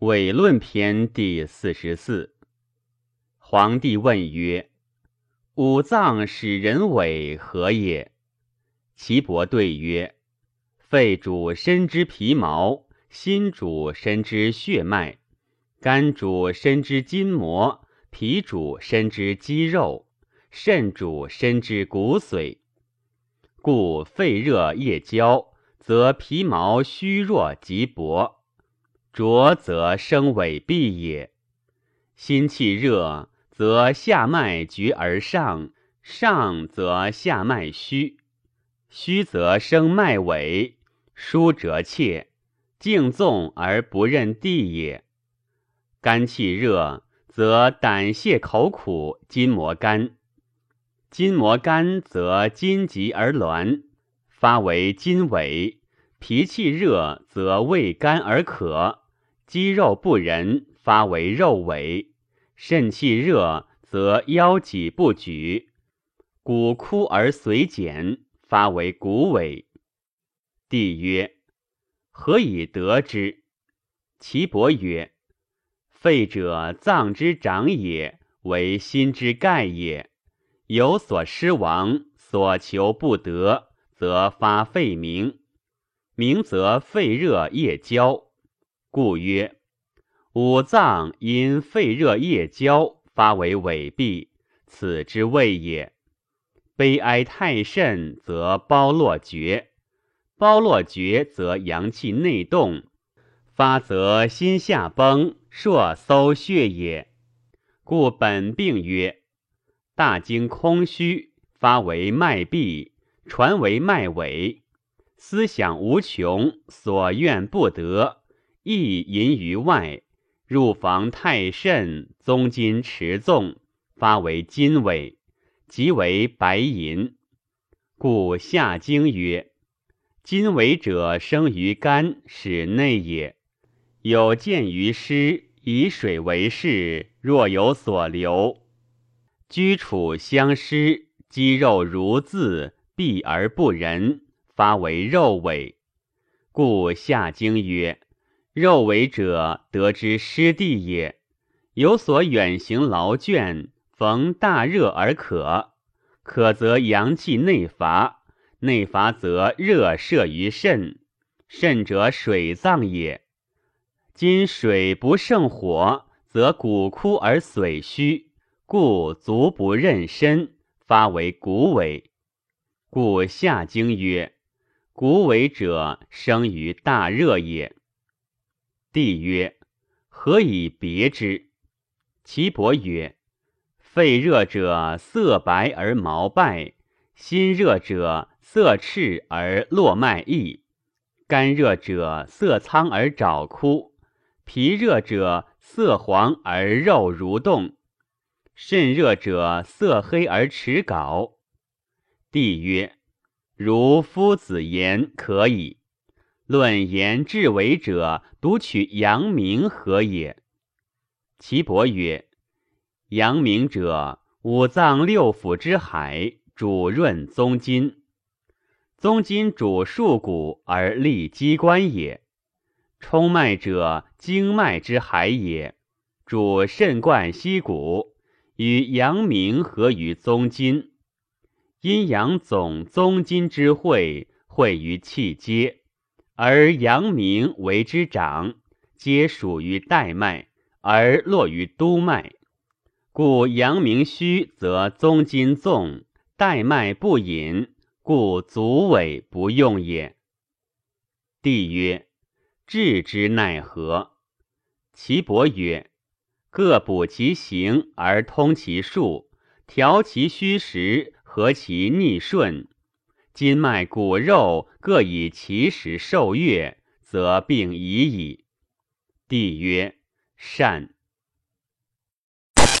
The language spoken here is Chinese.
伪论篇第四十四。皇帝问曰：“五脏使人伪何也？”岐伯对曰：“肺主身之皮毛，心主身之血脉，肝主身之筋膜，脾主身之肌肉，肾主身之骨髓。故肺热夜交，则皮毛虚弱极薄。”浊则生痿痹也，心气热则下脉绝而上，上则下脉虚，虚则生脉痿，疏则怯，静纵而不任地也。肝气热则胆泄口苦，筋膜干，筋膜干则筋急而挛，发为筋痿。脾气热则胃干而渴。肌肉不仁，发为肉痿；肾气热，则腰脊不举，骨枯而髓减，发为骨痿。帝曰：何以得之？岐伯曰：肺者，脏之长也，为心之盖也。有所失亡，所求不得，则发肺鸣。鸣则肺热夜交。故曰：五脏因肺热夜交，发为痿痹，此之谓也。悲哀太甚，则包络绝；包络绝，则阳气内动，发则心下崩，硕搜血也。故本病曰：大经空虚，发为脉闭，传为脉痿，思想无穷，所愿不得。意淫于外，入房太甚，宗筋持纵，发为筋痿，即为白银。故下经曰：筋痿者，生于肝，使内也。有见于湿，以水为势，若有所留，居处相失，肌肉如字，闭而不仁，发为肉痿。故下经曰。肉痿者，得之湿地也。有所远行劳倦，逢大热而渴，渴则阳气内乏，内乏则热摄于肾，肾者水脏也。今水不胜火，则骨枯而髓虚，故足不任身，发为骨痿。故下经曰：骨痿者，生于大热也。帝曰：何以别之？岐伯曰：肺热者，色白而毛败；心热者，色赤而络脉溢；肝热者，色苍而爪枯；脾热者，色黄而肉蠕动；肾热者，色黑而齿槁。帝曰：如夫子言，可以。论言至为者，独取阳明何也？岐伯曰：阳明者，五脏六腑之海，主润宗筋。宗筋主束骨而立机关也。冲脉者，经脉之海也，主肾贯息骨。与阳明合于宗筋，阴阳总宗筋之会，会于气阶。而阳明为之长，皆属于带脉，而络于督脉。故阳明虚，则宗筋纵，带脉不引，故足尾不用也。帝曰：治之奈何？岐伯曰：各补其形而通其数，调其虚实，何其逆顺。筋脉骨肉各以其时受月，则病已矣。帝曰：善。